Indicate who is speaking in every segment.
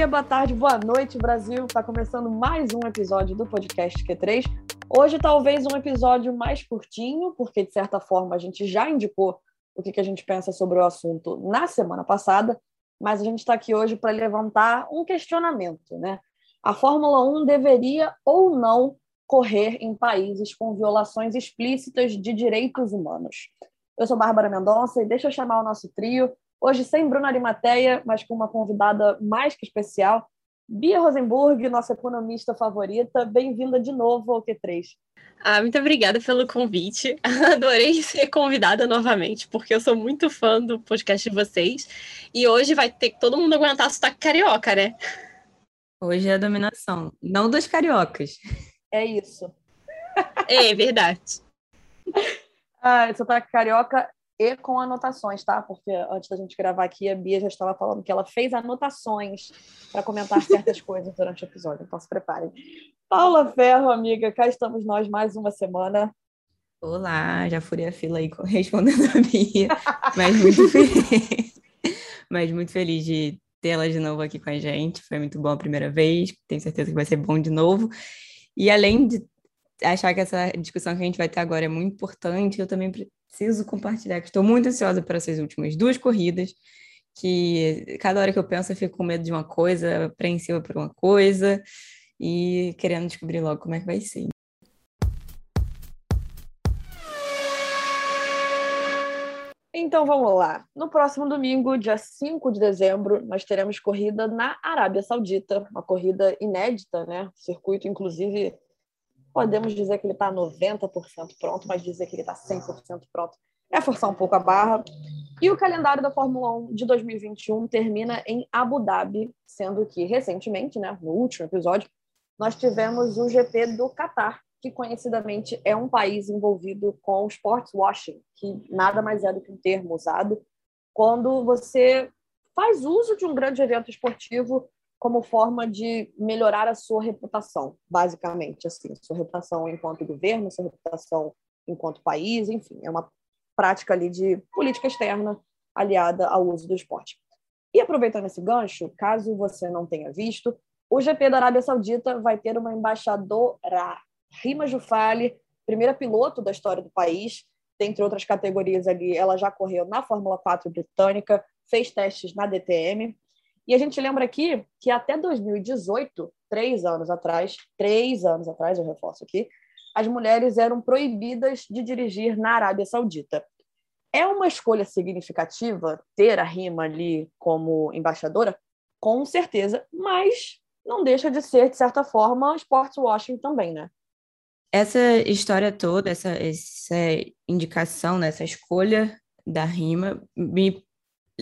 Speaker 1: dia, boa tarde, boa noite, Brasil. Está começando mais um episódio do podcast Q3. Hoje, talvez um episódio mais curtinho, porque de certa forma a gente já indicou o que, a gente pensa sobre o assunto na semana passada, mas a gente está aqui hoje para levantar um questionamento, né? A Fórmula 1 deveria ou não correr em países com violações explícitas de direitos humanos? Eu sou Bárbara Mendonça e deixa eu chamar o nosso trio Hoje sem Bruna Arimateia, mas com uma convidada mais que especial, Bia Rosenburg, nossa economista favorita. Bem-vinda de novo ao Q3.
Speaker 2: Ah, muito obrigada pelo convite. Adorei ser convidada novamente, porque eu sou muito fã do podcast de vocês. E hoje vai ter que todo mundo aguentar sotaque carioca, né?
Speaker 3: Hoje é a dominação, não dos cariocas.
Speaker 1: É isso.
Speaker 2: É verdade.
Speaker 1: Ah, sotaque carioca e com anotações, tá? Porque antes da gente gravar aqui, a Bia já estava falando que ela fez anotações para comentar certas coisas durante o episódio, então se preparem. Paula Ferro, amiga, cá estamos nós mais uma semana.
Speaker 3: Olá, já furei a fila aí respondendo a Bia, mas muito feliz, mas muito feliz de tê-la de novo aqui com a gente. Foi muito bom a primeira vez, tenho certeza que vai ser bom de novo. E além de achar que essa discussão que a gente vai ter agora é muito importante, eu também preciso compartilhar que estou muito ansiosa para essas últimas duas corridas, que cada hora que eu penso eu fico com medo de uma coisa, apreensiva por uma coisa e querendo descobrir logo como é que vai ser.
Speaker 1: Então vamos lá. No próximo domingo, dia 5 de dezembro, nós teremos corrida na Arábia Saudita, uma corrida inédita, né? O circuito, inclusive, podemos dizer que ele está 90% pronto, mas dizer que ele está 100% pronto é forçar um pouco a barra. E o calendário da Fórmula 1 de 2021 termina em Abu Dhabi, sendo que recentemente, né, no último episódio, nós tivemos o GP do Catar, que conhecidamente é um país envolvido com sports washing, que nada mais é do que um termo usado quando você faz uso de um grande evento esportivo como forma de melhorar a sua reputação, basicamente, assim, sua reputação enquanto governo, sua reputação enquanto país, enfim, é uma prática ali de política externa aliada ao uso do esporte. E aproveitando esse gancho, caso você não tenha visto, o GP da Arábia Saudita vai ter uma embaixadora, Rima Jufali, primeira piloto da história do país, dentre outras categorias ali, ela já correu na Fórmula 4 britânica, fez testes na DTM, e a gente lembra aqui que até 2018, três anos atrás, três anos atrás, eu reforço aqui, as mulheres eram proibidas de dirigir na Arábia Saudita. É uma escolha significativa ter a Rima ali como embaixadora? Com certeza, mas não deixa de ser, de certa forma, sports washing também, né?
Speaker 3: Essa história toda, essa, essa indicação, né, essa escolha da Rima, me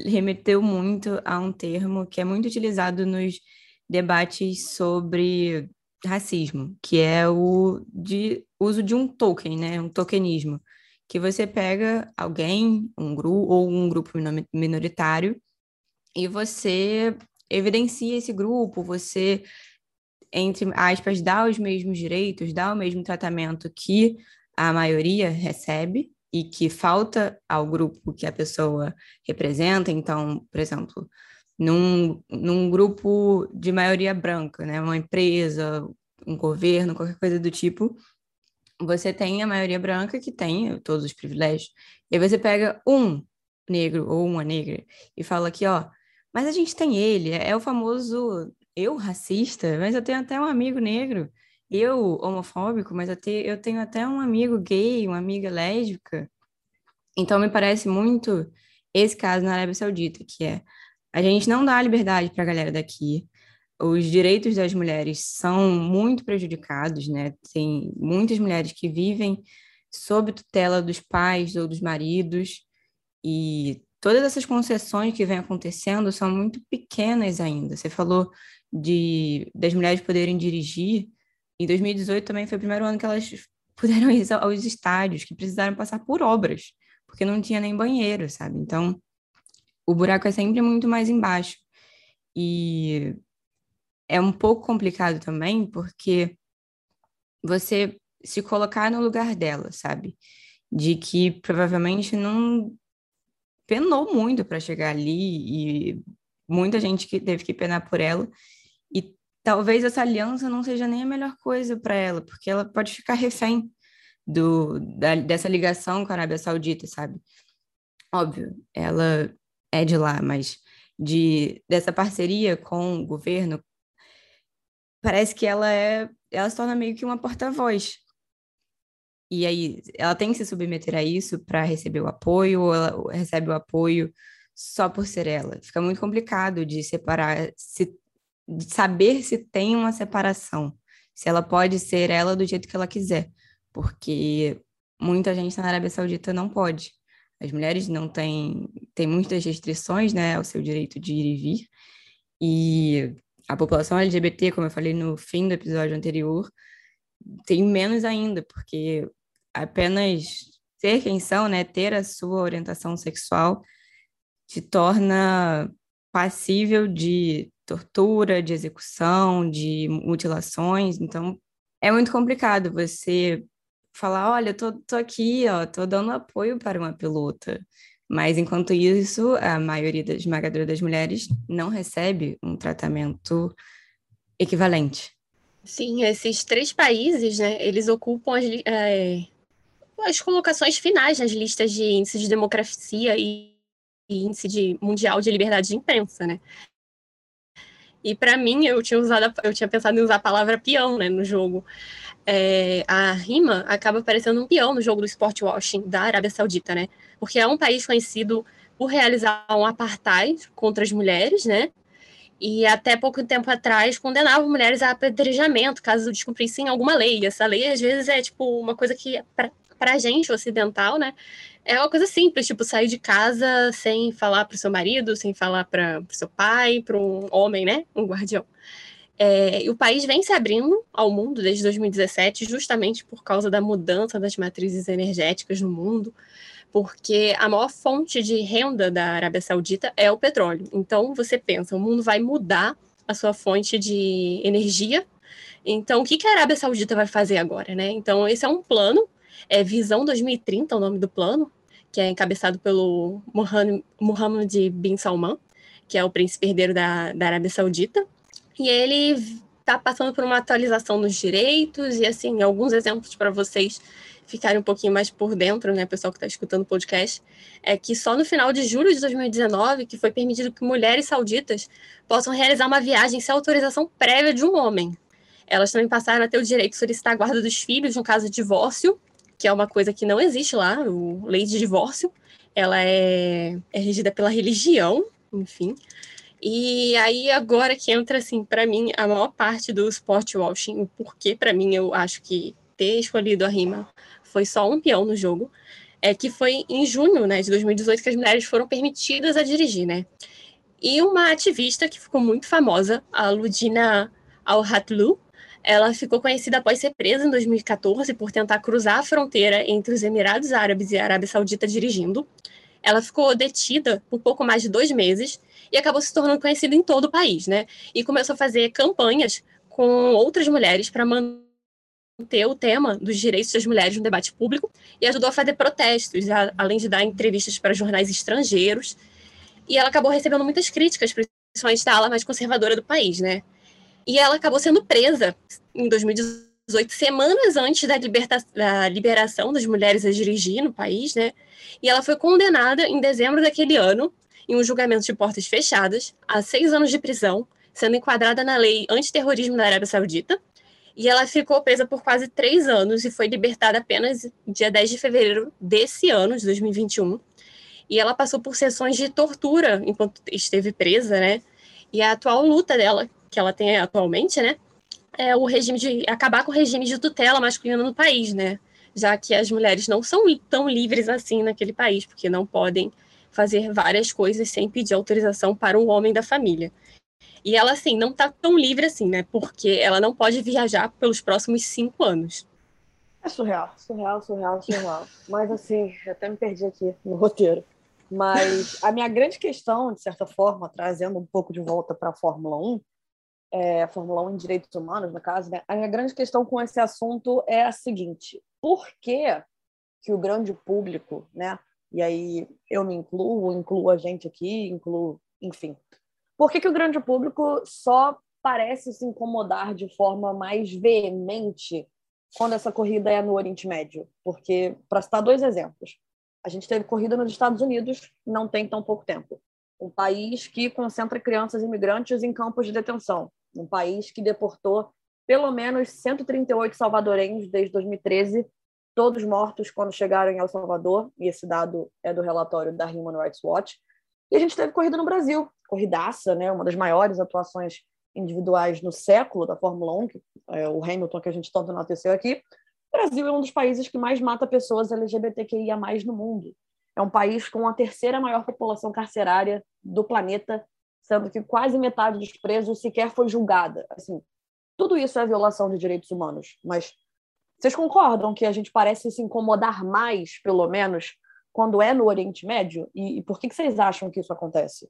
Speaker 3: remeteu muito a um termo que é muito utilizado nos debates sobre racismo, que é o de uso de um token, né, um tokenismo, que você pega alguém, um grupo ou um grupo minoritário e você evidencia esse grupo, você entre aspas dá os mesmos direitos, dá o mesmo tratamento que a maioria recebe e que falta ao grupo que a pessoa representa. Então, por exemplo, num, num grupo de maioria branca, né, uma empresa, um governo, qualquer coisa do tipo, você tem a maioria branca que tem todos os privilégios. E aí você pega um negro ou uma negra e fala aqui, ó, mas a gente tem ele, é o famoso eu racista, mas eu tenho até um amigo negro eu, homofóbico, mas eu, te, eu tenho até um amigo gay, uma amiga lésbica. Então, me parece muito esse caso na Arábia Saudita, que é a gente não dá liberdade para a galera daqui, os direitos das mulheres são muito prejudicados, né? Tem muitas mulheres que vivem sob tutela dos pais ou dos maridos, e todas essas concessões que vêm acontecendo são muito pequenas ainda. Você falou de das mulheres poderem dirigir, em 2018 também foi o primeiro ano que elas puderam ir aos estádios, que precisaram passar por obras, porque não tinha nem banheiro, sabe? Então, o buraco é sempre muito mais embaixo. E é um pouco complicado também, porque você se colocar no lugar dela, sabe? De que provavelmente não penou muito para chegar ali e muita gente que teve que penar por ela. Talvez essa aliança não seja nem a melhor coisa para ela, porque ela pode ficar refém do, da, dessa ligação com a Arábia Saudita, sabe? Óbvio, ela é de lá, mas de dessa parceria com o governo, parece que ela é, ela se torna meio que uma porta-voz. E aí, ela tem que se submeter a isso para receber o apoio, ou ela recebe o apoio só por ser ela. Fica muito complicado de separar, se, de saber se tem uma separação, se ela pode ser ela do jeito que ela quiser, porque muita gente na Arábia Saudita não pode. As mulheres não têm, têm muitas restrições, né, ao seu direito de ir e vir, e a população LGBT, como eu falei no fim do episódio anterior, tem menos ainda, porque apenas ser quem são, né, ter a sua orientação sexual, te torna passível de tortura, de execução, de mutilações. Então, é muito complicado você falar, olha, tô, tô aqui, ó, tô dando apoio para uma pilota. Mas, enquanto isso, a maioria da esmagadora das mulheres não recebe um tratamento equivalente.
Speaker 2: Sim, esses três países, né, eles ocupam as, é, as colocações finais nas listas de índice de democracia e índice de mundial de liberdade de imprensa, né? E para mim, eu tinha usado, eu tinha pensado em usar a palavra peão, né, no jogo. É, a rima acaba parecendo um peão no jogo do sport washing da Arábia Saudita, né? Porque é um país conhecido por realizar um apartheid contra as mulheres, né? E até pouco tempo atrás condenava mulheres a apedrejamento caso descumprissem alguma lei. Essa lei às vezes é tipo uma coisa que para a gente ocidental, né, é uma coisa simples, tipo, sair de casa sem falar para o seu marido, sem falar para o seu pai, para um homem, né, um guardião. É, e o país vem se abrindo ao mundo desde 2017, justamente por causa da mudança das matrizes energéticas no mundo, porque a maior fonte de renda da Arábia Saudita é o petróleo. Então, você pensa, o mundo vai mudar a sua fonte de energia. Então, o que a Arábia Saudita vai fazer agora, né? Então, esse é um plano é Visão 2030, o nome do plano, que é encabeçado pelo Mohammed bin Salman, que é o príncipe herdeiro da, da Arábia Saudita. E ele está passando por uma atualização nos direitos e, assim, alguns exemplos para vocês ficarem um pouquinho mais por dentro, né, pessoal que está escutando o podcast, é que só no final de julho de 2019 que foi permitido que mulheres sauditas possam realizar uma viagem sem autorização prévia de um homem. Elas também passaram a ter o direito de solicitar a guarda dos filhos no caso de divórcio que é uma coisa que não existe lá, o lei de divórcio. Ela é, é regida pela religião, enfim. E aí agora que entra assim, para mim, a maior parte do sport washing, o porquê para mim eu acho que ter escolhido a rima foi só um peão no jogo, é que foi em junho, né, de 2018 que as mulheres foram permitidas a dirigir, né? E uma ativista que ficou muito famosa, a Ludina Al-Hatlu, ela ficou conhecida após ser presa em 2014 por tentar cruzar a fronteira entre os Emirados Árabes e a Arábia Saudita dirigindo. Ela ficou detida por pouco mais de dois meses e acabou se tornando conhecida em todo o país, né? E começou a fazer campanhas com outras mulheres para manter o tema dos direitos das mulheres no debate público e ajudou a fazer protestos, além de dar entrevistas para jornais estrangeiros. E ela acabou recebendo muitas críticas, principalmente da ala mais conservadora do país, né? E ela acabou sendo presa em 2018, semanas antes da, da liberação das mulheres a dirigir no país, né? E ela foi condenada em dezembro daquele ano, em um julgamento de portas fechadas, a seis anos de prisão, sendo enquadrada na lei antiterrorismo da Arábia Saudita. E ela ficou presa por quase três anos e foi libertada apenas dia 10 de fevereiro desse ano, de 2021. E ela passou por sessões de tortura enquanto esteve presa, né? E a atual luta dela, que ela tem atualmente, né, é o regime de acabar com o regime de tutela masculina no país, né, já que as mulheres não são tão livres assim naquele país, porque não podem fazer várias coisas sem pedir autorização para um homem da família. E ela, assim, não está tão livre assim, né? Porque ela não pode viajar pelos próximos cinco anos.
Speaker 1: É surreal, surreal, surreal, surreal. Mas, assim, até me perdi aqui no roteiro. Mas a minha grande questão, de certa forma, trazendo um pouco de volta para a Fórmula 1, é, Fórmula 1 em direitos humanos, no caso, né? a grande questão com esse assunto é a seguinte: por que, que o grande público, né? e aí eu me incluo, incluo a gente aqui, incluo, enfim, Por que, que o grande público só parece se incomodar de forma mais veemente quando essa corrida é no Oriente Médio? Porque, para citar dois exemplos, a gente teve corrida nos Estados Unidos não tem tão pouco tempo. Um país que concentra crianças imigrantes em campos de detenção. Um país que deportou pelo menos 138 salvadorenhos desde 2013, todos mortos quando chegaram em El Salvador, e esse dado é do relatório da Human Rights Watch. E a gente teve corrida no Brasil, corridaça, né, uma das maiores atuações individuais no século da Fórmula 1, que é o Hamilton que a gente tanto enalteceu aqui. O Brasil é um dos países que mais mata pessoas LGBTQIA+ no mundo. É um país com a terceira maior população carcerária do planeta, sendo que quase metade dos presos sequer foi julgada. Assim, tudo isso é violação de direitos humanos, mas vocês concordam que a gente parece se incomodar mais, pelo menos, quando é no Oriente Médio? E, e por que, que vocês acham que isso acontece?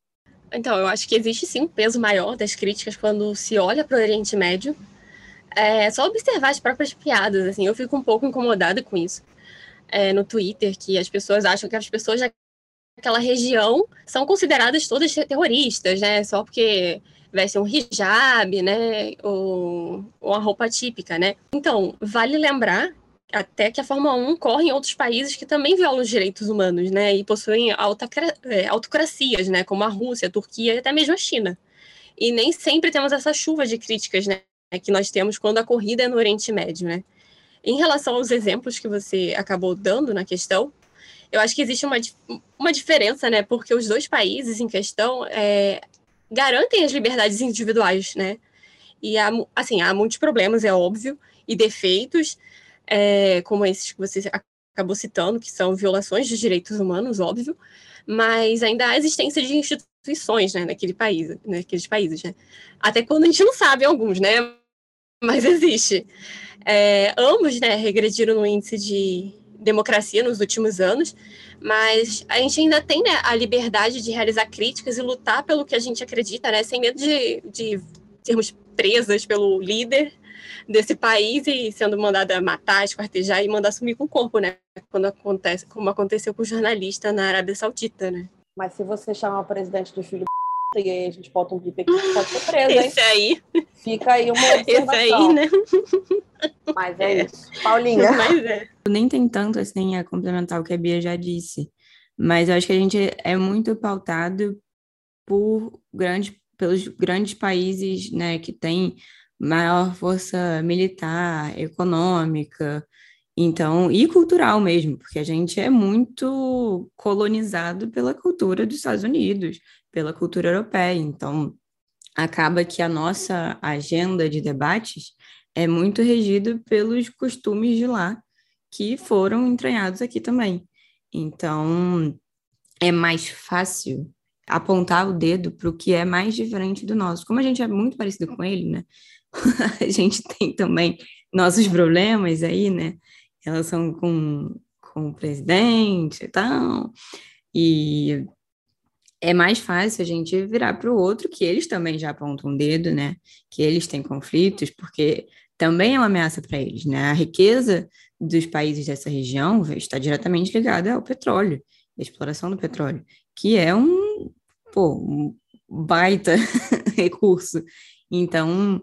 Speaker 2: Então, eu acho que existe sim um peso maior das críticas quando se olha para o Oriente Médio. É só observar as próprias piadas, assim, eu fico um pouco incomodada com isso. É, no Twitter, que as pessoas acham que as pessoas daquela região são consideradas todas terroristas, né? Só porque vestem um hijab, né? Ou, ou roupa típica, né? Então, vale lembrar até que a Fórmula 1 corre em outros países que também violam os direitos humanos, né, e possuem é, autocracias, né, como a Rússia, a Turquia e até mesmo a China. E nem sempre temos essa chuva de críticas, né, que nós temos quando a corrida é no Oriente Médio, né. Em relação aos exemplos que você acabou dando na questão, eu acho que existe uma, uma diferença, né, porque os dois países em questão é, garantem as liberdades individuais, né, e há, assim, há muitos problemas, é óbvio, e defeitos, é, como esses que você acabou citando, que são violações de direitos humanos, óbvio, mas ainda há existência de instituições né, naquele país, naqueles países, né? Até quando a gente não sabe alguns, né? Mas existe. É, ambos né, regrediram no índice de democracia nos últimos anos, mas a gente ainda tem né, a liberdade de realizar críticas e lutar pelo que a gente acredita, né, sem medo de, de sermos presas pelo líder desse país e sendo mandada matar, esquartejar e mandar sumir com o corpo, né? Quando acontece, como aconteceu com o jornalista na Arábia Saudita, né?
Speaker 1: Mas se você chamar o presidente do filho e aí a gente bota um bip aqui, pode ser preso, hein?
Speaker 2: Esse aí.
Speaker 1: Fica aí uma observação. Esse aí, né? Mas é, é. isso. Paulinha.
Speaker 3: Mas é. Nem tem tanto assim a complementar o que a Bia já disse. Mas eu acho que a gente é muito pautado por grandes, pelos grandes países né, que têm maior força militar, econômica, então, e cultural mesmo, porque a gente é muito colonizado pela cultura dos Estados Unidos, pela cultura europeia. Então, acaba que a nossa agenda de debates é muito regida pelos costumes de lá, que foram entranhados aqui também. Então, é mais fácil apontar o dedo para o que é mais diferente do nosso. Como a gente é muito parecido com ele, né? a gente tem também nossos problemas aí, né? Em relação com, com o presidente e tal. E é mais fácil a gente virar para o outro, que eles também já apontam um dedo, né? Que eles têm conflitos, porque também é uma ameaça para eles, né? A riqueza dos países dessa região está diretamente ligada ao petróleo, à exploração do petróleo, que é um, pô, um baita recurso. Então,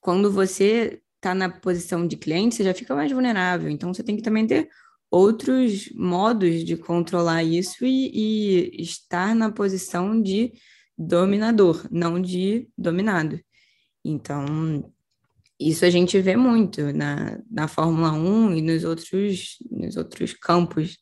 Speaker 3: quando você está na posição de cliente, você já fica mais vulnerável. Então, você tem que também ter outros modos de controlar isso e, e estar na posição de dominador, não de dominado. Então, isso a gente vê muito na, na Fórmula 1 e nos outros, nos outros campos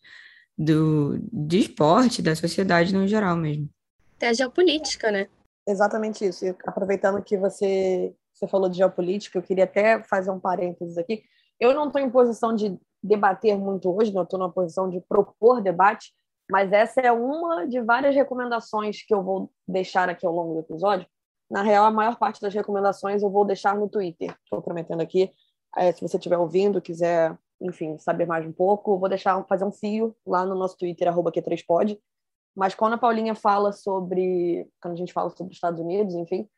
Speaker 3: do, de esporte, da sociedade no geral mesmo.
Speaker 2: Até a geopolítica, né?
Speaker 1: Exatamente isso. E aproveitando que você você falou de geopolítica, eu queria até fazer um parênteses aqui. Eu não estou em posição de debater muito hoje, não estou na posição de propor debate, mas essa é uma de várias recomendações que eu vou deixar aqui ao longo do episódio. Na real, a maior parte das recomendações eu vou deixar no Twitter. Estou prometendo aqui. É, se você estiver ouvindo, quiser, enfim, saber mais um pouco, vou deixar fazer um fio lá no nosso Twitter, arroba Q3pod. Mas quando a Paulinha fala sobre, quando a gente fala sobre os Estados Unidos, enfim,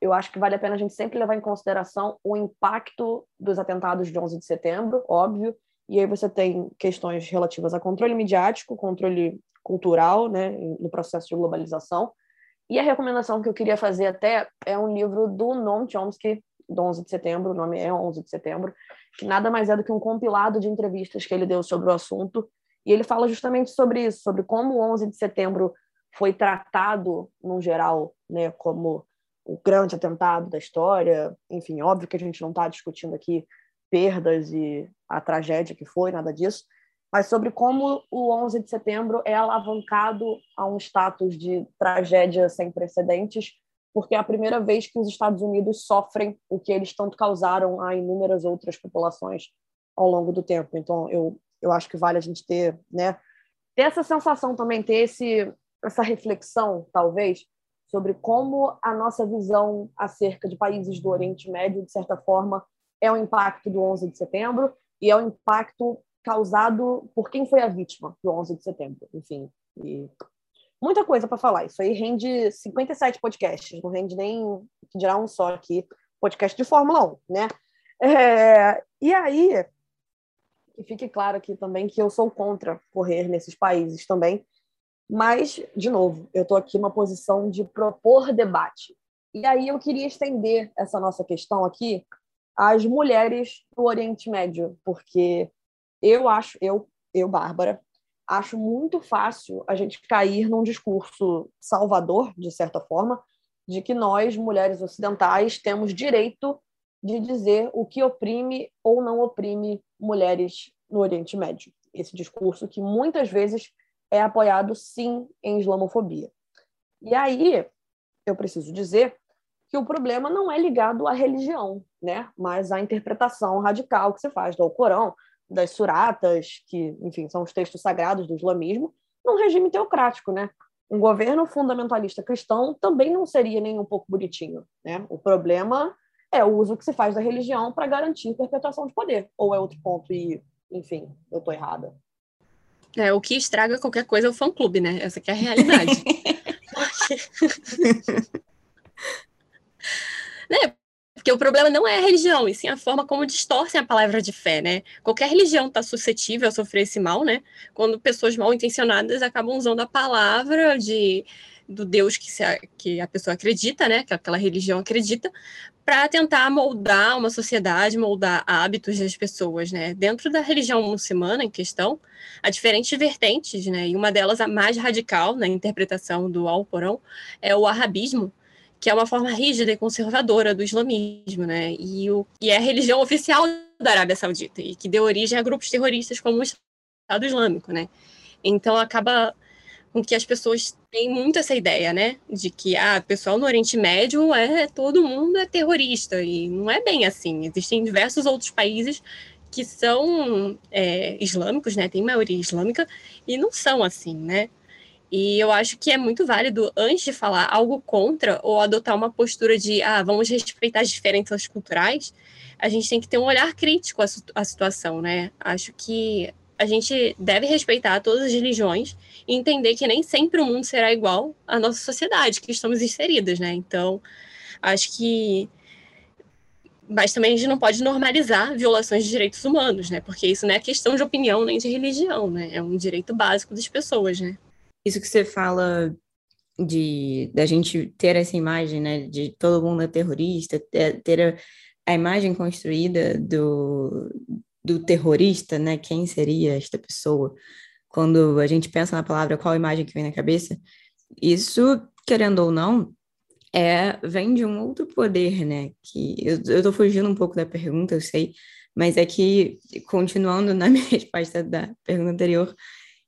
Speaker 1: eu acho que vale a pena a gente sempre levar em consideração o impacto dos atentados de 11 de setembro, óbvio, e aí você tem questões relativas a controle midiático, controle cultural, né, no processo de globalização, E a recomendação que eu queria fazer até é um livro do Noam Chomsky, do 11 de setembro, o nome é 11 de setembro, que nada mais é do que um compilado de entrevistas que ele deu sobre o assunto, e ele fala justamente sobre isso, sobre como o 11 de setembro foi tratado, no geral, né, como o grande atentado da história. Enfim, óbvio que a gente não está discutindo aqui perdas e a tragédia que foi, nada disso, mas sobre como o 11 de setembro é alavancado a um status de tragédia sem precedentes, porque é a primeira vez que os Estados Unidos sofrem o que eles tanto causaram a inúmeras outras populações ao longo do tempo. Então, eu, eu acho que vale a gente ter, né, ter essa sensação também, ter esse, essa reflexão, talvez, sobre como a nossa visão acerca de países do Oriente Médio, de certa forma, é o impacto do 11 de setembro e é o impacto causado por quem foi a vítima do 11 de setembro. Enfim, e muita coisa para falar. Isso aí rende 57 podcasts, não rende nem dirá um só aqui, podcast de Fórmula 1, né? É, e aí, que fique claro aqui também que eu sou contra correr nesses países também, mas, de novo, eu estou aqui numa posição de propor debate. E aí eu queria estender essa nossa questão aqui às mulheres do Oriente Médio, porque eu acho, eu, eu, Bárbara, acho muito fácil a gente cair num discurso salvador, de certa forma, de que nós, mulheres ocidentais, temos direito de dizer o que oprime ou não oprime mulheres no Oriente Médio. Esse discurso que muitas vezes é apoiado sim em islamofobia. E aí, eu preciso dizer que o problema não é ligado à religião, né? mas à interpretação radical que se faz do Alcorão, das suratas, que, enfim, são os textos sagrados do islamismo, num regime teocrático, né? Um governo fundamentalista cristão também não seria nem um pouco bonitinho, né? O problema é o uso que se faz da religião para garantir perpetuação de poder, ou é outro ponto e, enfim, eu estou errada.
Speaker 2: É, o que estraga qualquer coisa é o fã-clube, né? Essa é a realidade. né? Porque o problema não é a religião, e sim a forma como distorcem a palavra de fé, né? Qualquer religião está suscetível a sofrer esse mal, né? Quando pessoas mal intencionadas acabam usando a palavra de do Deus que, se, que a pessoa acredita, né? Que aquela religião acredita, para tentar moldar uma sociedade, moldar hábitos das pessoas, né? Dentro da religião muçulmana em questão, há diferentes vertentes, né? E uma delas, a mais radical na interpretação do Alcorão, é o arabismo, que é uma forma rígida e conservadora do islamismo, né? E, o, e é a religião oficial da Arábia Saudita e que deu origem a grupos terroristas como o Estado Islâmico, né? Então acaba com que as pessoas têm muito essa ideia, né, de que ah, pessoal no Oriente Médio é todo mundo é terrorista e não é bem assim. Existem diversos outros países que são é, islâmicos, né, tem maioria islâmica e não são assim, né. E eu acho que é muito válido, antes de falar algo contra ou adotar uma postura de, ah, vamos respeitar as diferenças culturais, a gente tem que ter um olhar crítico à, à situação, né? Acho que a gente deve respeitar todas as religiões e entender que nem sempre o mundo será igual à nossa sociedade, que estamos inseridas, né? Então, acho que. Mas também a gente não pode normalizar violações de direitos humanos, né? Porque isso não é questão de opinião nem de religião, né? É um direito básico das pessoas, né?
Speaker 3: Isso que você fala de da gente ter essa imagem, né? De todo mundo é terrorista, ter, ter a, a imagem construída do, do terrorista, né? Quem seria esta pessoa? Quando a gente pensa na palavra, qual imagem que vem na cabeça? Isso, querendo ou não, é vem de um outro poder, né? Que eu, tô fugindo um pouco da pergunta, eu sei, mas é que, continuando na minha resposta da pergunta anterior,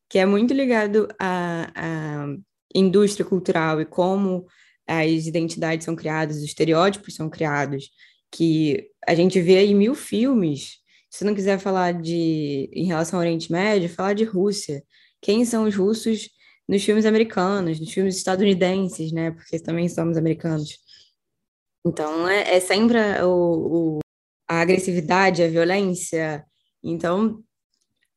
Speaker 3: que é muito ligado à, à indústria cultural e como as identidades são criadas, os estereótipos são criados, que a gente vê aí mil filmes se não quiser falar de em relação ao Oriente Médio, falar de Rússia. Quem são os russos nos filmes americanos, nos filmes estadunidenses, né? Porque também somos americanos. Então, é, é sempre o, a agressividade, a violência. Então,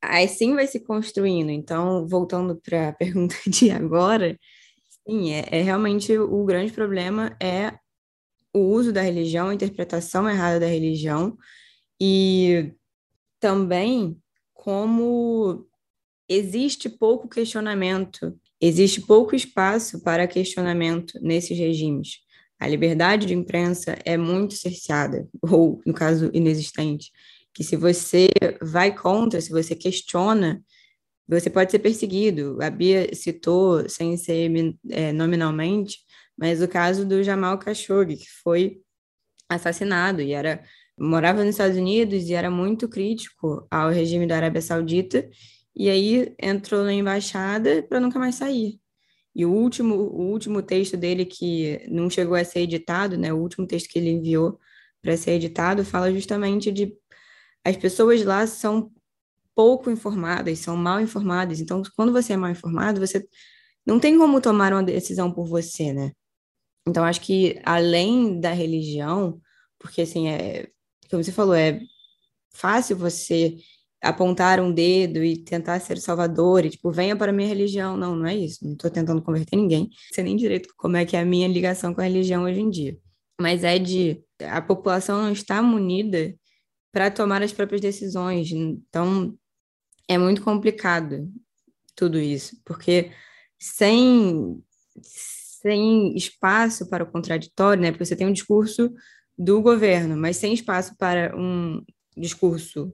Speaker 3: assim vai se construindo. Então, voltando para a pergunta de agora, sim, é, é, realmente o grande problema é o uso da religião, a interpretação errada da religião, e também como existe pouco questionamento existe pouco espaço para questionamento nesses regimes. A liberdade de imprensa é muito cerceada, ou, no caso, inexistente. Que se você vai contra, se você questiona, você pode ser perseguido. A Bia citou, sem ser é, nominalmente, mas o caso do Jamal Khashoggi, que foi assassinado e era morava nos Estados Unidos e era muito crítico ao regime da Arábia Saudita, e aí entrou na embaixada para nunca mais sair. E o último, o último texto dele, que não chegou a ser editado, né, o último texto que ele enviou para ser editado, fala justamente de as pessoas lá são pouco informadas, são mal informadas. Então, quando você é mal informado, você não tem como tomar uma decisão por você, né? Então, acho que além da religião, porque assim, é, como você falou, é fácil você apontar um dedo e tentar ser salvador e tipo, venha para a minha religião. Não, não é isso. Não estou tentando converter ninguém. Sei nem direito como é que é a minha ligação com a religião hoje em dia. Mas é de a população não está munida para tomar as próprias decisões. Então, é muito complicado tudo isso, porque sem sem espaço para o contraditório, né? Porque você tem um discurso do governo, mas sem espaço para um discurso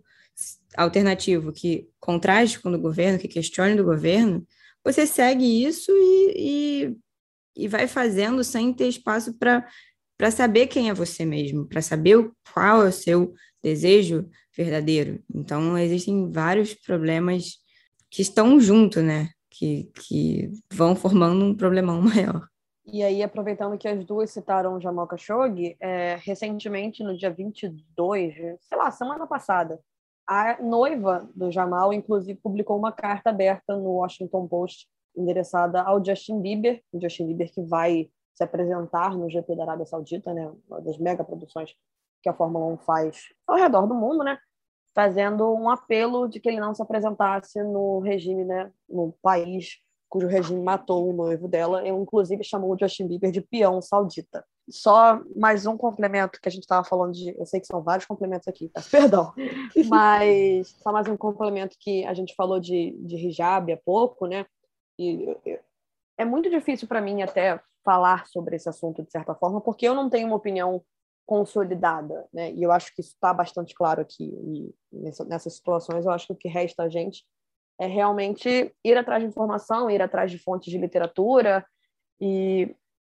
Speaker 3: alternativo que contraste com o governo, que questione do governo, você segue isso e, e, e vai fazendo sem ter espaço para saber quem é você mesmo, para saber qual é o seu desejo verdadeiro. Então, existem vários problemas que estão juntos, né? Que, que vão formando um problemão maior.
Speaker 1: E aí, aproveitando que as duas citaram Jamal Khashoggi, é, recentemente, no dia 22, sei lá, semana passada, a noiva do Jamal, inclusive, publicou uma carta aberta no Washington Post, endereçada ao Justin Bieber, o Justin Bieber que vai se apresentar no GP da Arábia Saudita, né, uma das mega produções que a Fórmula 1 faz ao redor do mundo, né, fazendo um apelo de que ele não se apresentasse no regime, né, no país cujo regime matou o noivo dela, e inclusive chamou o Justin Bieber de peão saudita. Só mais um complemento que a gente estava falando de. Eu sei que são vários complementos aqui, tá? perdão. Mas só mais um complemento que a gente falou de, de hijab há pouco, né? E é muito difícil para mim até falar sobre esse assunto de certa forma, porque eu não tenho uma opinião consolidada, né? E eu acho que isso está bastante claro aqui. E nessa, nessas situações, eu acho que o que resta a gente é realmente ir atrás de informação, ir atrás de fontes de literatura e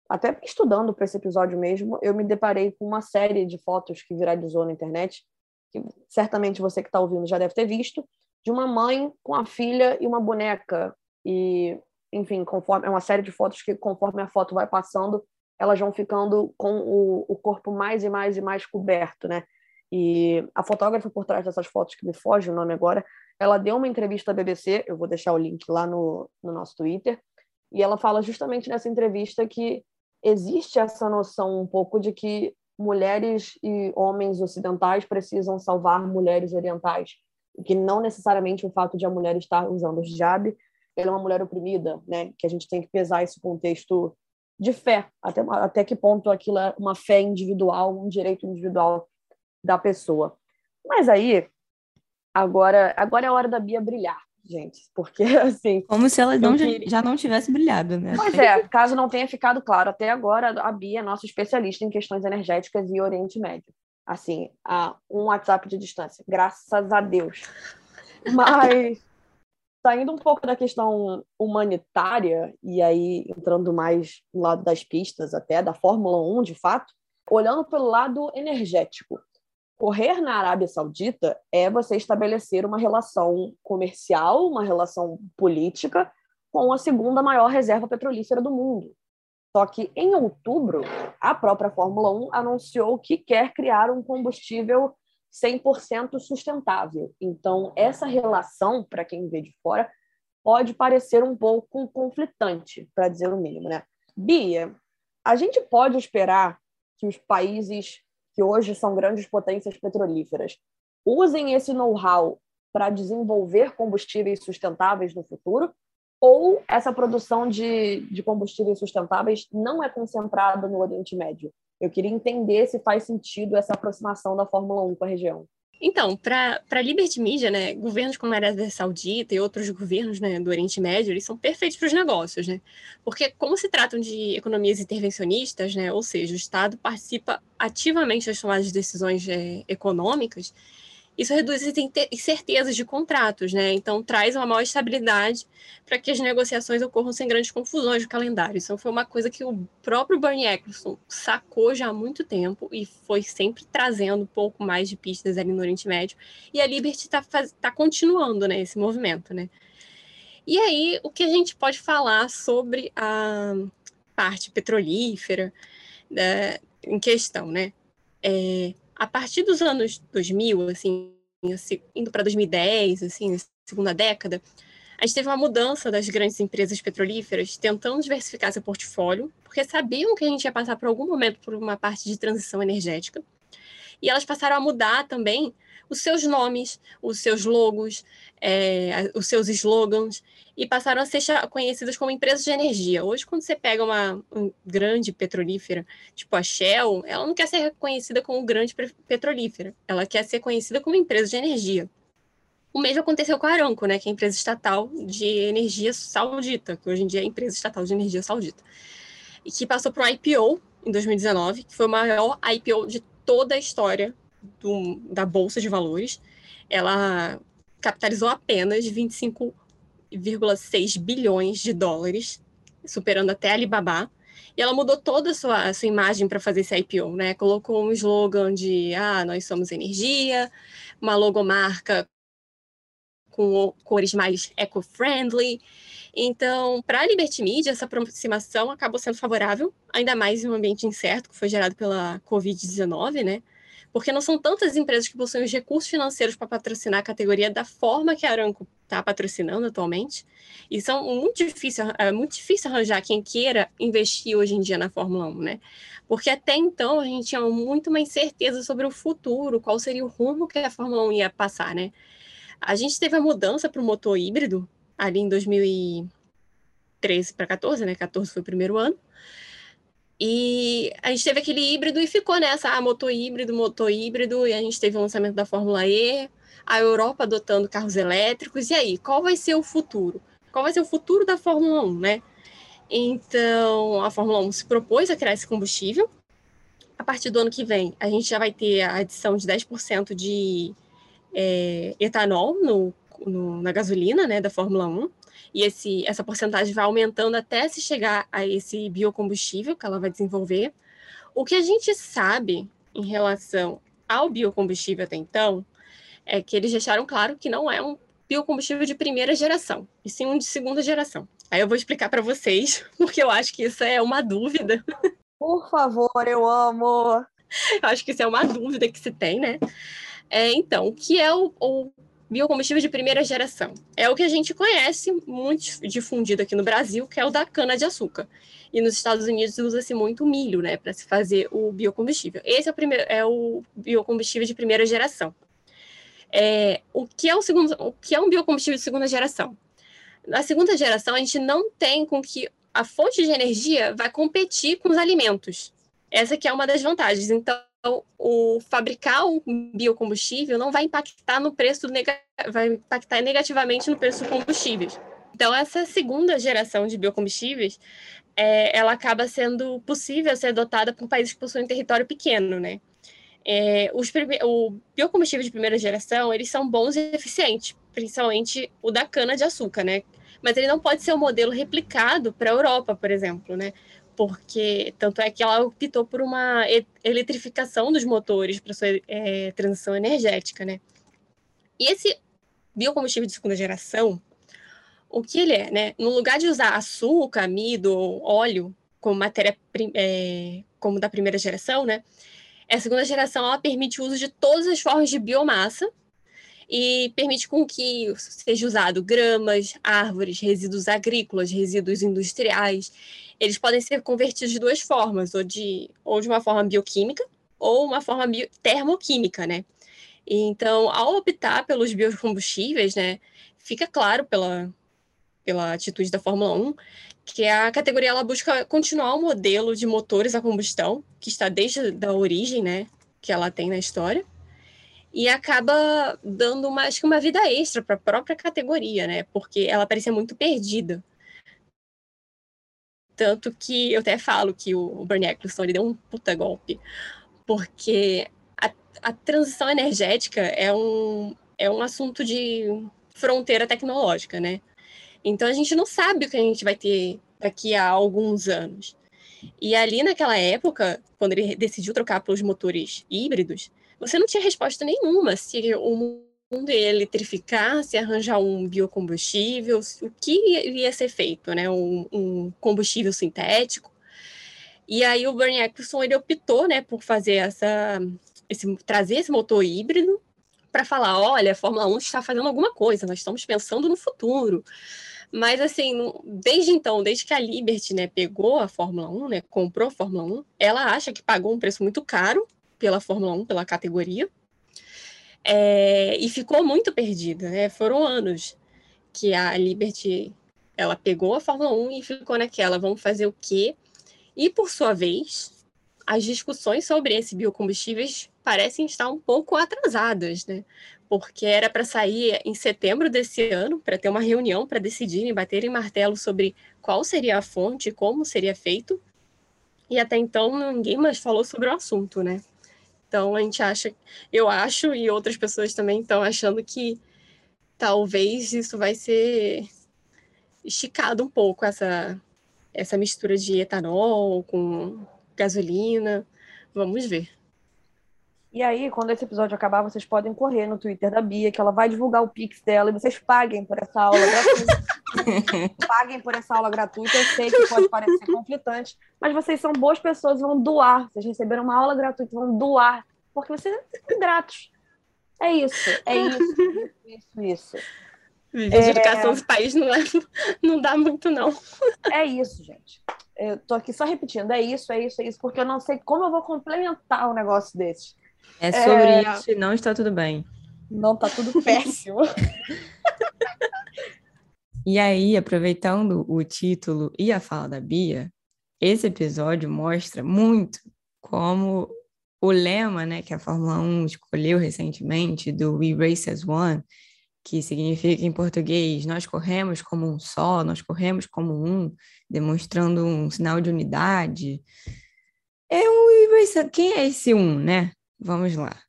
Speaker 1: até estudando para esse episódio mesmo, eu me deparei com uma série de fotos que viralizou na internet, que certamente você que está ouvindo já deve ter visto, de uma mãe com a filha e uma boneca. E, enfim, conforme é uma série de fotos que, conforme a foto vai passando, elas vão ficando com o, o corpo mais e mais e mais coberto, né? E a fotógrafa por trás dessas fotos, que me foge o nome agora, ela deu uma entrevista à BBC, eu vou deixar o link lá no, no nosso Twitter, e ela fala justamente nessa entrevista que existe essa noção um pouco de que mulheres e homens ocidentais precisam salvar mulheres orientais, e que não necessariamente o fato de a mulher estar usando o hijab, ela é uma mulher oprimida, né? Que a gente tem que pesar esse contexto de fé, até, até que ponto aquilo é uma fé individual, um direito individual da pessoa. Mas aí, agora, agora é a hora da Bia brilhar, gente, porque assim.
Speaker 3: Como se ela não, queria... já não tivesse brilhado, né?
Speaker 1: Pois é, caso não tenha ficado claro até agora, a Bia é nossa especialista em questões energéticas e Oriente Médio. Assim, a um WhatsApp de distância, graças a Deus. Mas saindo um pouco da questão humanitária, e aí entrando mais no lado das pistas, até da Fórmula 1, de fato, olhando pelo lado energético. Correr na Arábia Saudita é você estabelecer uma relação comercial, uma relação política com a segunda maior reserva petrolífera do mundo. Só que em outubro, a própria Fórmula 1 anunciou que quer criar um combustível 100% sustentável. Então, essa relação, para quem vê de fora, pode parecer um pouco conflitante, para dizer o mínimo, né? Bia, a gente pode esperar que os países que hoje são grandes potências petrolíferas, usem esse know-how para desenvolver combustíveis sustentáveis no futuro? Ou essa produção de, de combustíveis sustentáveis não é concentrada no Oriente Médio? Eu queria entender se faz sentido essa aproximação da Fórmula 1 com a região.
Speaker 2: Então, para a Liberty Media, né, governos como a Arábia Saudita e outros governos né, do Oriente Médio, eles são perfeitos para os negócios, né? Porque como se tratam de economias intervencionistas, né, ou seja, o Estado participa ativamente das tomadas de decisões é, econômicas, isso reduz as incertezas de contratos, né? Então traz uma maior estabilidade para que as negociações ocorram sem grandes confusões de calendário. Isso foi uma coisa que o próprio Bernie Eccleston sacou já há muito tempo e foi sempre trazendo um pouco mais de pistas ali no Oriente Médio. E a Liberty está tá continuando né, esse movimento, né? E aí, o que a gente pode falar sobre a parte petrolífera né, em questão, né? É, a partir dos anos 2000, assim, indo para 2010, assim, segunda década, a gente teve uma mudança das grandes empresas petrolíferas tentando diversificar seu portfólio, porque sabiam que a gente ia passar por algum momento por uma parte de transição energética. E elas passaram a mudar também os seus nomes, os seus logos, é, os seus slogans, e passaram a ser conhecidas como empresas de energia. Hoje, quando você pega uma, uma grande petrolífera, tipo a Shell, ela não quer ser reconhecida como grande petrolífera, ela quer ser conhecida como empresa de energia. O mesmo aconteceu com a Aramco, né, que é a empresa estatal de energia saudita, que hoje em dia é a empresa estatal de energia saudita, e que passou por um IPO em 2019, que foi o maior IPO de toda a história do, da Bolsa de Valores. Ela capitalizou apenas 25,6 bilhões de dólares, superando até a Alibaba. E ela mudou toda a sua, a sua imagem para fazer esse IPO, né? Colocou um slogan de ah, nós somos energia, uma logomarca com cores mais eco-friendly. Então, para a Liberty Media, essa aproximação acabou sendo favorável, ainda mais em um ambiente incerto que foi gerado pela Covid-19, né? porque não são tantas empresas que possuem os recursos financeiros para patrocinar a categoria da forma que a Aranco está patrocinando atualmente. E são muito difícil, é muito difícil arranjar quem queira investir hoje em dia na Fórmula 1, né? Porque até então a gente tinha muito uma incerteza sobre o futuro, qual seria o rumo que a Fórmula 1 ia passar, né? A gente teve a mudança para o motor híbrido ali em 2013 para 14, né? 14 foi o primeiro ano. E a gente teve aquele híbrido e ficou nessa, ah, motor híbrido, motor híbrido, e a gente teve o lançamento da Fórmula E, a Europa adotando carros elétricos, e aí, qual vai ser o futuro? Qual vai ser o futuro da Fórmula 1, né? Então, a Fórmula 1 se propôs a criar esse combustível. A partir do ano que vem, a gente já vai ter a adição de 10% de é, etanol no, no, na gasolina né, da Fórmula 1 e esse, essa porcentagem vai aumentando até se chegar a esse biocombustível que ela vai desenvolver. O que a gente sabe em relação ao biocombustível até então é que eles deixaram claro que não é um biocombustível de primeira geração, e sim um de segunda geração. Aí eu vou explicar para vocês, porque eu acho que isso é uma dúvida.
Speaker 1: Por favor, eu amo!
Speaker 2: Eu acho que isso é uma dúvida que se tem, né? É, então, o que é o, o biocombustível de primeira geração. É o que a gente conhece, muito difundido aqui no Brasil, que é o da cana-de-açúcar. E nos Estados Unidos usa-se muito milho, né, para se fazer o biocombustível. Esse é o, primeiro, é o biocombustível de primeira geração. É, o, que é o, segundo, o que é um biocombustível de segunda geração? Na segunda geração, a gente não tem com que a fonte de energia vai competir com os alimentos. Essa que é uma das vantagens. Então, o fabricar um biocombustível não vai impactar no preço, vai impactar negativamente no preço do combustível. Então, essa segunda geração de biocombustíveis, é, ela acaba sendo possível ser adotada por países que possuem território pequeno, né? É, os o biocombustível de primeira geração, eles são bons e eficientes, principalmente o da cana-de-açúcar, né? Mas ele não pode ser um modelo replicado para a Europa, por exemplo, né? Porque tanto é que ela optou por uma eletrificação dos motores para sua é, transição energética, né? E esse biocombustível de segunda geração, o que ele é, né? No lugar de usar açúcar, amido, óleo como matéria é, como da primeira geração, né? A segunda geração ela permite o uso de todas as formas de biomassa e permite com que seja usado gramas, árvores, resíduos agrícolas, resíduos industriais eles podem ser convertidos de duas formas, ou de, ou de uma forma bioquímica ou uma forma bio, termoquímica, né? Então, ao optar pelos biocombustíveis, né, fica claro pela, pela atitude da Fórmula 1 que a categoria ela busca continuar o modelo de motores a combustão que está desde a origem, né, que ela tem na história. e acaba dando acho que uma vida extra para a própria categoria, né? Porque ela parecia muito perdida. Tanto que eu até falo que o Bernie Eccleston ele deu um puta golpe, porque a, a transição energética é um, é um assunto de fronteira tecnológica, né? Então a gente não sabe o que a gente vai ter daqui a alguns anos. E ali naquela época, quando ele decidiu trocar pelos motores híbridos, você não tinha resposta nenhuma se o mundo ia eletrificar, se arranjar um biocombustível, o que ia ser feito, né? Um, um combustível sintético. E aí o Bernie Eccleston ele optou, né, por fazer essa, esse, trazer esse motor híbrido para falar, olha, a Fórmula 1 está fazendo alguma coisa, nós estamos pensando no futuro. Mas, assim, desde então, desde que a Liberty né, pegou a Fórmula 1, né, comprou a Fórmula 1, ela acha que pagou um preço muito caro pela Fórmula 1, pela categoria, é, e ficou muito perdida. Né? Foram anos que a Liberty ela pegou a Fórmula 1 e ficou naquela, vamos fazer o quê? E, por sua vez, as discussões sobre esses biocombustíveis parecem estar um pouco atrasadas, né? Porque era para sair em setembro desse ano, para ter uma reunião para decidirem, baterem martelo sobre qual seria a fonte, como seria feito. E até então ninguém mais falou sobre o assunto, né? Então a gente acha, eu acho, e outras pessoas também estão achando que talvez isso vai ser esticado um pouco, essa, essa mistura de etanol com gasolina. Vamos ver.
Speaker 1: E aí, quando esse episódio acabar, vocês podem correr no Twitter da Bia, que ela vai divulgar o Pix dela e vocês paguem por essa aula gratuita. paguem por essa aula gratuita. Eu sei que pode parecer conflitante, mas vocês são boas pessoas, vão doar. Vocês receberam uma aula gratuita, vão doar, porque vocês são gratos. É isso, é isso, isso, isso.
Speaker 2: Viver de é... educação país não, é, não dá muito, não.
Speaker 1: É isso, gente. Eu tô aqui só repetindo, é isso, é isso, é isso, porque eu não sei como eu vou complementar um negócio desse.
Speaker 3: É sobre é... isso e não está tudo bem.
Speaker 1: Não está tudo péssimo.
Speaker 3: E aí, aproveitando o título e a fala da Bia, esse episódio mostra muito como o lema né, que a Fórmula 1 escolheu recentemente, do We Race as One, que significa em português nós corremos como um só, nós corremos como um, demonstrando um sinal de unidade. É um quem é esse um, né? Vamos lá.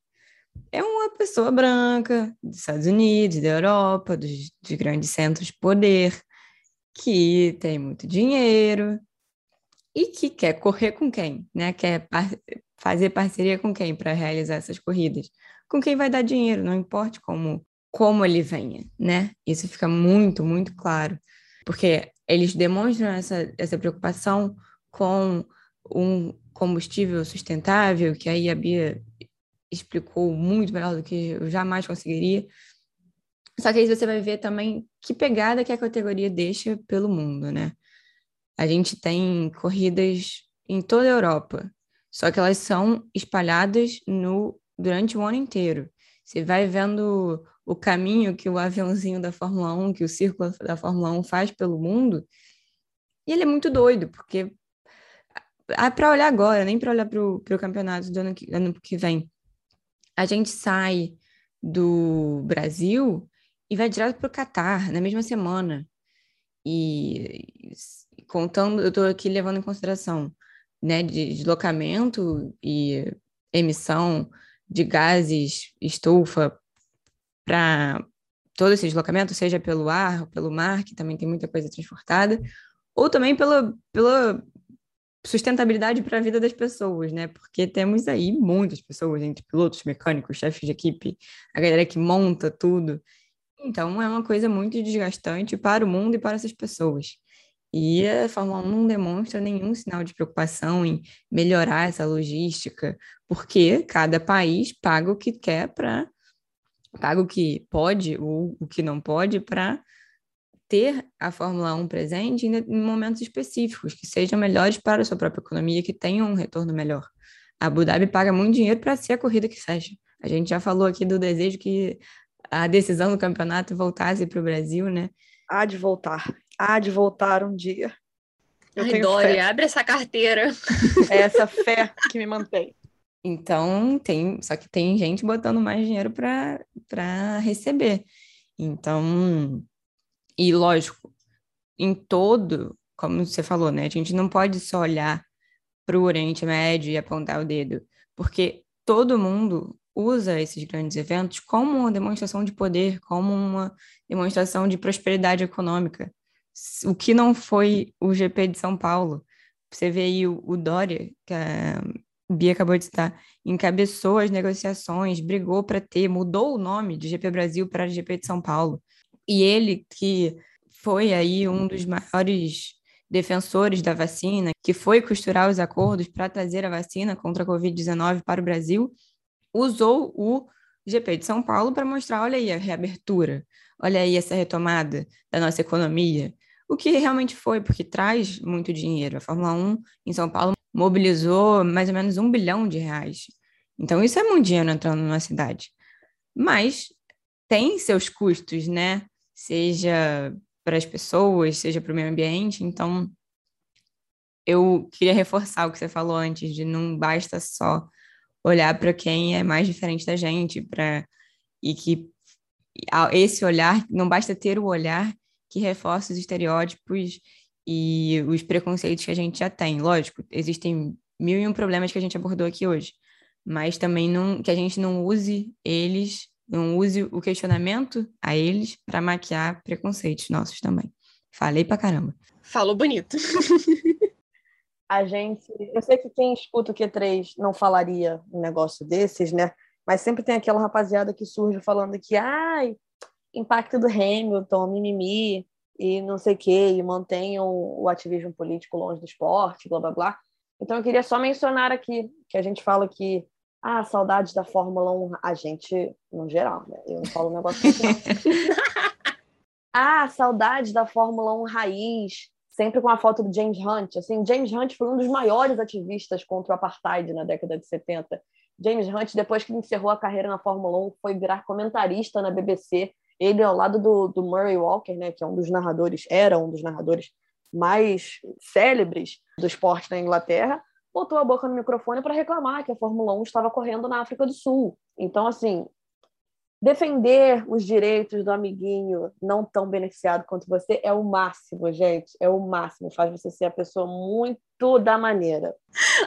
Speaker 3: É uma pessoa branca dos Estados Unidos, da Europa, dos, dos grandes centros de poder, que tem muito dinheiro e que quer correr com quem, né? Quer par fazer parceria com quem para realizar essas corridas? Com quem vai dar dinheiro, não importa como como ele venha, né? Isso fica muito, muito claro, porque eles demonstram essa, essa preocupação com um combustível sustentável, que aí a Bia explicou muito melhor do que eu jamais conseguiria. Só que aí você vai ver também que pegada que a categoria deixa pelo mundo, né? A gente tem corridas em toda a Europa, só que elas são espalhadas no durante o ano inteiro. Você vai vendo o caminho que o aviãozinho da Fórmula 1, que o círculo da Fórmula 1 faz pelo mundo. E ele é muito doido, porque ah, para olhar agora, nem para olhar para o campeonato do ano que, ano que vem. A gente sai do Brasil e vai direto para o Catar na mesma semana. E contando, eu estou aqui levando em consideração né, de deslocamento e emissão de gases estufa para todo esse deslocamento, seja pelo ar pelo mar, que também tem muita coisa transportada, ou também pela, pela sustentabilidade para a vida das pessoas, né? Porque temos aí muitas pessoas, entre pilotos, mecânicos, chefes de equipe, a galera que monta tudo. Então, é uma coisa muito desgastante para o mundo e para essas pessoas. E a Fórmula 1 não demonstra nenhum sinal de preocupação em melhorar essa logística, porque cada país paga o que quer para paga o que pode ou o que não pode para ter a Fórmula 1 presente em, em momentos específicos, que sejam melhores para a sua própria economia, que tenham um retorno melhor. A Abu Dhabi paga muito dinheiro para ser a corrida que seja. A gente já falou aqui do desejo que a decisão do campeonato voltasse para o Brasil, né?
Speaker 1: Há de voltar. Há de voltar um dia.
Speaker 2: Eu Ai, Dória, abre essa carteira.
Speaker 1: É essa fé que me mantém.
Speaker 3: Então, tem, só que tem gente botando mais dinheiro para receber. Então, e lógico, em todo, como você falou, né? A gente não pode só olhar para o Oriente Médio e apontar o dedo, porque todo mundo usa esses grandes eventos como uma demonstração de poder, como uma demonstração de prosperidade econômica. O que não foi o GP de São Paulo. Você vê aí o, o Dória, que a Bia acabou de citar, encabeçou as negociações, brigou para ter, mudou o nome de GP Brasil para GP de São Paulo. E ele, que foi aí um dos maiores defensores da vacina, que foi costurar os acordos para trazer a vacina contra a Covid-19 para o Brasil, usou o GP de São Paulo para mostrar, olha aí a reabertura, olha aí essa retomada da nossa economia, o que realmente foi, porque traz muito dinheiro. A Fórmula 1 em São Paulo mobilizou mais ou menos um bilhão de reais. Então, isso é muito dinheiro entrando numa cidade. Mas tem seus custos, né? Seja para as pessoas, seja para o meio ambiente. Então, eu queria reforçar o que você falou antes, de não basta só olhar para quem é mais diferente da gente, para e que esse olhar não basta ter o olhar que reforça os estereótipos e os preconceitos que a gente já tem. Lógico, existem mil e um problemas que a gente abordou aqui hoje, mas também não, que a gente não use eles, não use o questionamento a eles para maquiar preconceitos nossos também. Falei pra caramba.
Speaker 2: Falou bonito.
Speaker 1: a gente. Eu sei que quem escuta o Q3 não falaria um negócio desses, né? Mas sempre tem aquela rapaziada que surge falando que, ai, impacto do Hamilton, mimimi, e não sei o quê, e mantenham o ativismo político longe do esporte, blá blá blá. Então eu queria só mencionar aqui que a gente fala que ah, saudades da Fórmula 1, a gente, no geral, né? Eu não falo um negócio assim, ah, saudades da Fórmula 1 raiz, sempre com a foto do James Hunt. Assim, James Hunt foi um dos maiores ativistas contra o apartheid na década de 70. James Hunt, depois que encerrou a carreira na Fórmula 1, foi virar comentarista na BBC. Ele, ao lado do, do Murray Walker, né, que é um dos narradores, era um dos narradores mais célebres do esporte na Inglaterra, botou a boca no microfone para reclamar que a Fórmula 1 estava correndo na África do Sul. Então, assim, defender os direitos do amiguinho não tão beneficiado quanto você é o máximo, gente. É o máximo. Faz você ser a pessoa muito da maneira.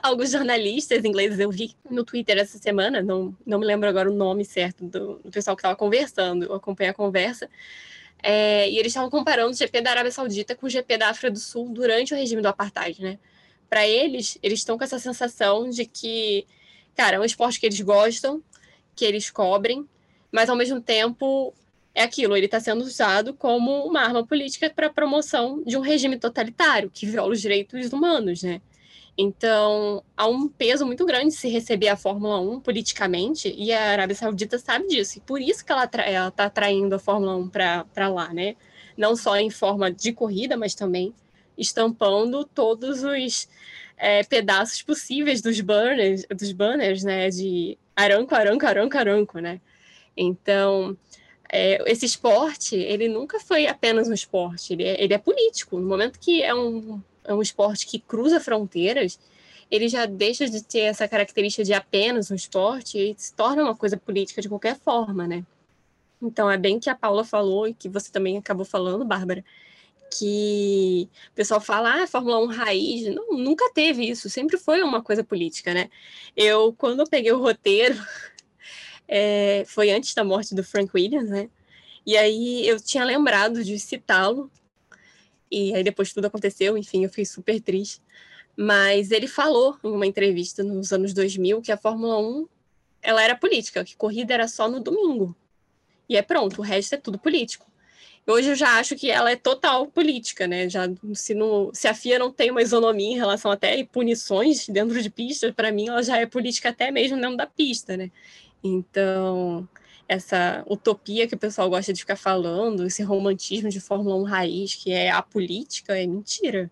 Speaker 2: Alguns jornalistas ingleses eu vi no Twitter essa semana, não, não me lembro agora o nome certo do, do pessoal que estava conversando, eu acompanhei a conversa. É, e eles estavam comparando o GP da Arábia Saudita com o GP da África do Sul durante o regime do apartheid, né? Para eles, eles estão com essa sensação de que, cara, é um esporte que eles gostam, que eles cobrem, mas ao mesmo tempo é aquilo, ele está sendo usado como uma arma política para a promoção de um regime totalitário que viola os direitos humanos, né? Então, há um peso muito grande se receber a Fórmula 1 politicamente, e a Arábia Saudita sabe disso, e por isso que ela está atraindo a Fórmula 1 para lá, né? Não só em forma de corrida, mas também estampando todos os é, pedaços possíveis dos banners, dos banners, né? De aranco, aranco, aranco, aranco, né? Então, é, esse esporte, ele nunca foi apenas um esporte, ele é, ele é político. No momento que é um, é um esporte que cruza fronteiras, ele já deixa de ter essa característica de apenas um esporte e se torna uma coisa política de qualquer forma, né? Então, é bem que a Paula falou e que você também acabou falando, Bárbara, que o pessoal fala, ah, Fórmula 1 raiz. Não, nunca teve isso, sempre foi uma coisa política, né? Eu, quando eu peguei o roteiro é, foi antes da morte do Frank Williams, né? E aí eu tinha lembrado de citá-lo, e aí depois tudo aconteceu, enfim, eu fiquei super triste. Mas ele falou em uma entrevista nos anos 2000 que a Fórmula 1 ela era política, que corrida era só no domingo. E é pronto, o resto é tudo político. Hoje eu já acho que ela é total política, né? Já se, se a FIA não tem uma isonomia em relação até punições dentro de pista, para mim ela já é política até mesmo dentro da pista, né? Então, essa utopia que o pessoal gosta de ficar falando, esse romantismo de Fórmula 1 raiz, que é a política, é mentira.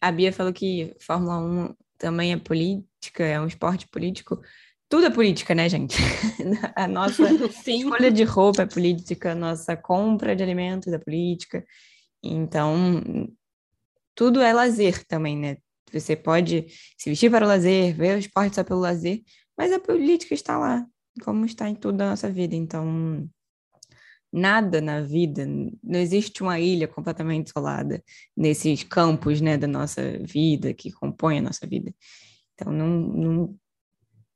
Speaker 3: A Bia falou que Fórmula 1 também é política, é um esporte político. Tudo é política, né, gente? a nossa escolha de roupa é política, a nossa compra de alimentos é política. Então, tudo é lazer também, né? Você pode se vestir para o lazer, ver o esporte só pelo lazer, Mas a política está lá, como está em toda a nossa vida. Então, nada na vida, não existe uma ilha completamente isolada nesses campos, né, da nossa vida, que compõem a nossa vida. Então, não, não,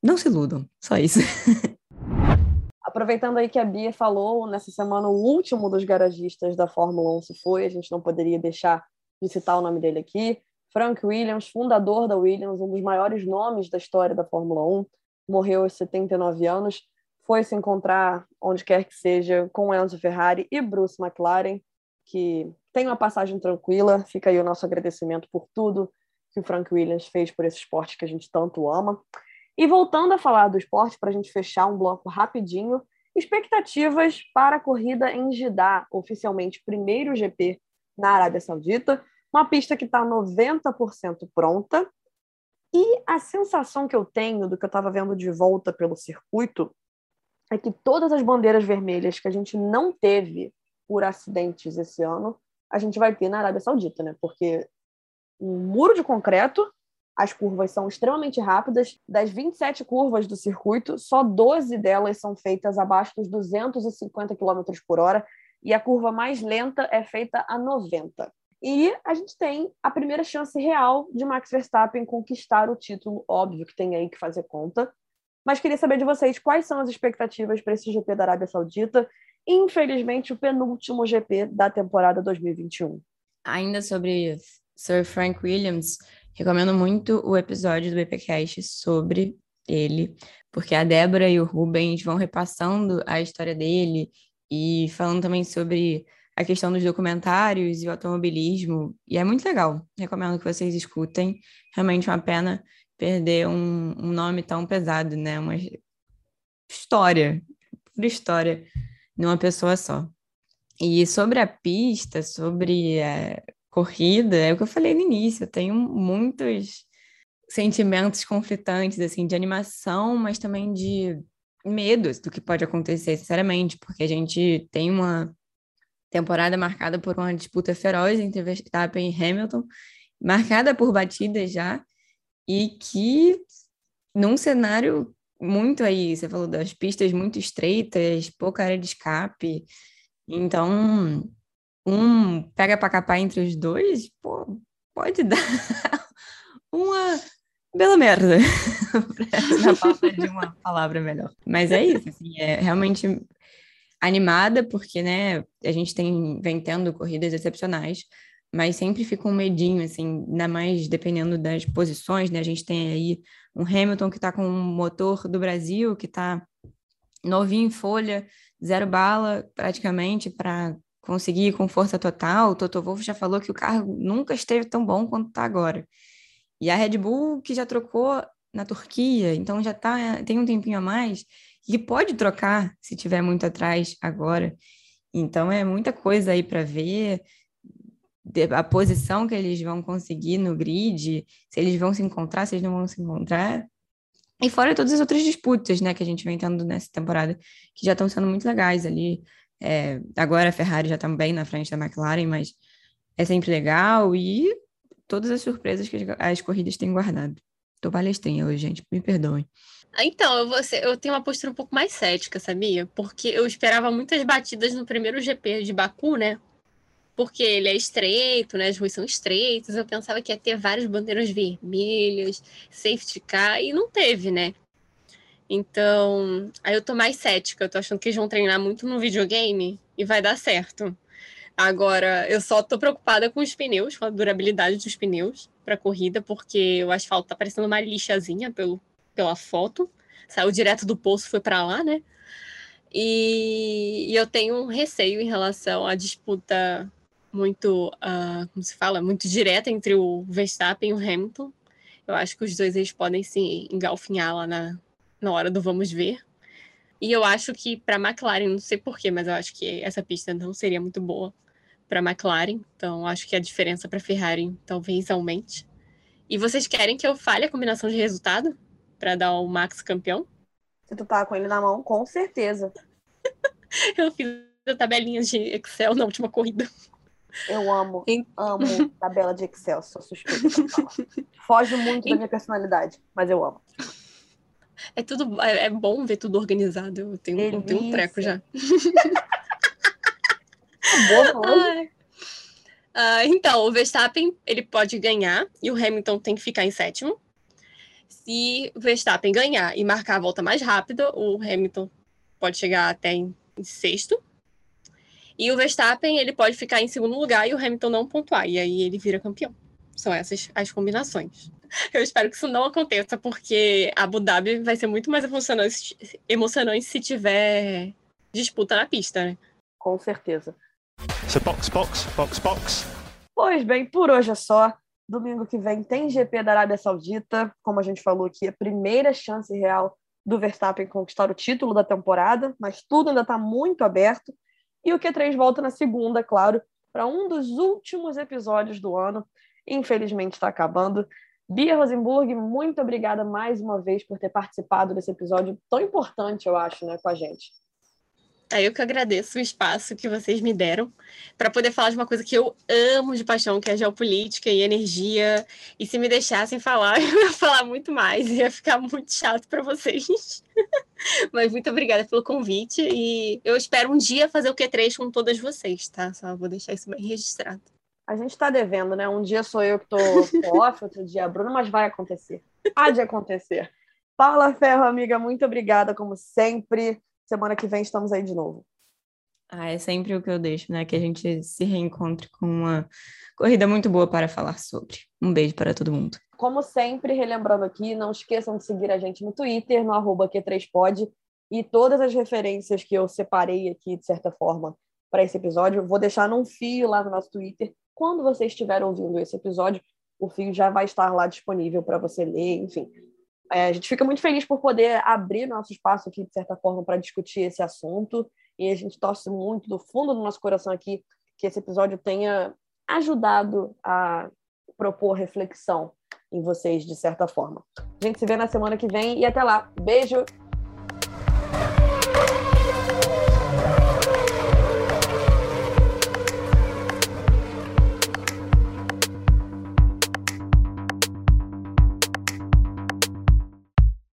Speaker 3: não se iludam, só isso.
Speaker 1: Aproveitando aí que a Bia falou, nessa semana o último dos garagistas da Fórmula 1 se foi, a gente não poderia deixar de citar o nome dele aqui. Frank Williams, fundador da Williams, um dos maiores nomes da história da Fórmula 1, morreu aos 79 anos foi se encontrar onde quer que seja com Enzo Ferrari e Bruce McLaren, que tem uma passagem tranquila. Fica aí o nosso agradecimento por tudo que o Frank Williams fez por esse esporte que a gente tanto ama. E voltando a falar do esporte, para a gente fechar um bloco rapidinho, expectativas para a corrida em Jeddah, oficialmente primeiro GP na Arábia Saudita, uma pista que está 90% pronta. E a sensação que eu tenho do que eu estava vendo de volta pelo circuito é que todas as bandeiras vermelhas que a gente não teve por acidentes esse ano, a gente vai ter na Arábia Saudita, né? Porque um muro de concreto, as curvas são extremamente rápidas. Das 27 curvas do circuito, só 12 delas são feitas abaixo dos 250 km por hora e a curva mais lenta é feita a 90. E a gente tem a primeira chance real de Max Verstappen conquistar o título, óbvio que tem aí que fazer conta, mas queria saber de vocês quais são as expectativas para esse GP da Arábia Saudita. Infelizmente, o penúltimo GP da temporada 2021.
Speaker 3: Ainda sobre Sir Frank Williams, recomendo muito o episódio do BPcast sobre ele, porque a Débora e o Rubens vão repassando a história dele e falando também sobre a questão dos documentários e o automobilismo, e é muito legal. Recomendo que vocês escutem. Realmente uma pena perder um, um nome tão pesado, né? Uma história, pura história, numa pessoa só. E sobre a pista, sobre a corrida, é o que eu falei no início, eu tenho muitos sentimentos conflitantes, assim, de animação, mas também de medos do que pode acontecer, sinceramente, porque a gente tem uma temporada marcada por uma disputa feroz entre Verstappen e Hamilton, marcada por batidas já, e que num cenário muito aí, você falou das pistas muito estreitas, pouca área de escape, então um pega para capar entre os dois, pô, pode dar uma bela merda, na falta de uma palavra melhor. Mas é isso, assim, é realmente animada, porque, né, a gente tem, vem tendo corridas excepcionais, mas sempre fica um medinho, assim, ainda mais dependendo das posições, né? A gente tem aí um Hamilton que está com um motor do Brasil, que está novinho em folha, zero bala praticamente para conseguir ir com força total. O Toto Wolff já falou que o carro nunca esteve tão bom quanto está agora. E a Red Bull, que já trocou na Turquia, então já tá, tem um tempinho a mais, e pode trocar se tiver muito atrás agora. Então é muita coisa aí para ver a posição que eles vão conseguir no grid, se eles vão se encontrar, se eles não vão se encontrar. E fora todas as outras disputas, né, que a gente vem tendo nessa temporada, que já estão sendo muito legais ali. É, agora a Ferrari já está bem na frente da McLaren, mas é sempre legal e todas as surpresas que as, as corridas têm guardado. Tô palestrinha hoje, gente, me perdoem.
Speaker 2: Então, eu, vou ser, eu tenho uma postura um pouco mais cética, sabia? Porque eu esperava muitas batidas no primeiro GP de Baku, né? porque ele é estreito, né? As ruas são estreitas. Eu pensava que ia ter várias bandeiras vermelhas, safety car, e não teve, né? Então, aí eu tô mais cética. Eu tô achando que eles vão treinar muito no videogame e vai dar certo. Agora, eu só tô preocupada com os pneus, com a durabilidade dos pneus para corrida, porque o asfalto tá parecendo uma lixazinha pelo, pela foto. Saiu direto do poço, foi para lá, né? E, e, eu tenho um receio em relação à disputa muito, uh, como se fala, muito direta entre o Verstappen e o Hamilton. Eu acho que os dois eles podem se engalfinhar lá na, na hora do vamos ver. E eu acho que para McLaren, não sei porquê, mas eu acho que essa pista não seria muito boa para McLaren. Então acho que a diferença para Ferrari talvez aumente. E vocês querem que eu fale a combinação de resultado para dar o Max campeão?
Speaker 1: Se tu tá com ele na mão, com certeza.
Speaker 2: eu fiz a tabelinha de Excel na última corrida.
Speaker 1: Eu amo, amo tabela de Excel, sou suspeita. Foge muito da minha personalidade, mas eu amo.
Speaker 2: É tudo é, é bom ver tudo organizado. Eu tenho, eu tenho um treco já.
Speaker 1: Boa,
Speaker 2: Uh, então, o Verstappen ele pode ganhar e o Hamilton tem que ficar em sétimo. Se o Verstappen ganhar e marcar a volta mais rápida, o Hamilton pode chegar até em, em sexto. E o Verstappen ele pode ficar em segundo lugar e o Hamilton não pontuar. E aí ele vira campeão. São essas as combinações. Eu espero que isso não aconteça, porque Abu Dhabi vai ser muito mais emocionante, emocionante se tiver disputa na pista, né?
Speaker 1: Com certeza.
Speaker 4: So box, box, box, box.
Speaker 1: Pois bem, por hoje é só. Domingo que vem tem GP da Arábia Saudita, como a gente falou aqui, a primeira chance real do Verstappen conquistar o título da temporada, mas tudo ainda está muito aberto. E o Q3 volta na segunda, claro, para um dos últimos episódios do ano. Infelizmente está acabando. Bia Rosenburg, muito obrigada mais uma vez por ter participado desse episódio tão importante, eu acho, né, com a gente.
Speaker 2: É eu que agradeço o espaço que vocês me deram para poder falar de uma coisa que eu amo de paixão, que é geopolítica e energia. E se me deixassem falar, eu ia falar muito mais, ia ficar muito chato para vocês. Mas muito obrigada pelo convite e eu espero um dia fazer o Q3 com todas vocês, tá? Só vou deixar isso bem registrado.
Speaker 1: A gente está devendo, né? Um dia sou eu que estou off, outro dia a Bruna, mas vai acontecer. Há de acontecer. Paula Ferro, amiga, muito obrigada, como sempre. Semana que vem estamos aí de novo.
Speaker 3: Ah, é sempre o que eu deixo, né? Que a gente se reencontre com uma corrida muito boa para falar sobre. Um beijo para todo mundo.
Speaker 1: Como sempre, relembrando aqui, não esqueçam de seguir a gente no Twitter, no arroba Q3pod, e todas as referências que eu separei aqui, de certa forma, para esse episódio, vou deixar num fio lá no nosso Twitter. Quando você estiver ouvindo esse episódio, o fio já vai estar lá disponível para você ler, enfim. É, a gente fica muito feliz por poder abrir nosso espaço aqui, de certa forma, para discutir esse assunto. E a gente torce muito do fundo do nosso coração aqui que esse episódio tenha ajudado a propor reflexão em vocês, de certa forma. A gente se vê na semana que vem e até lá. Beijo!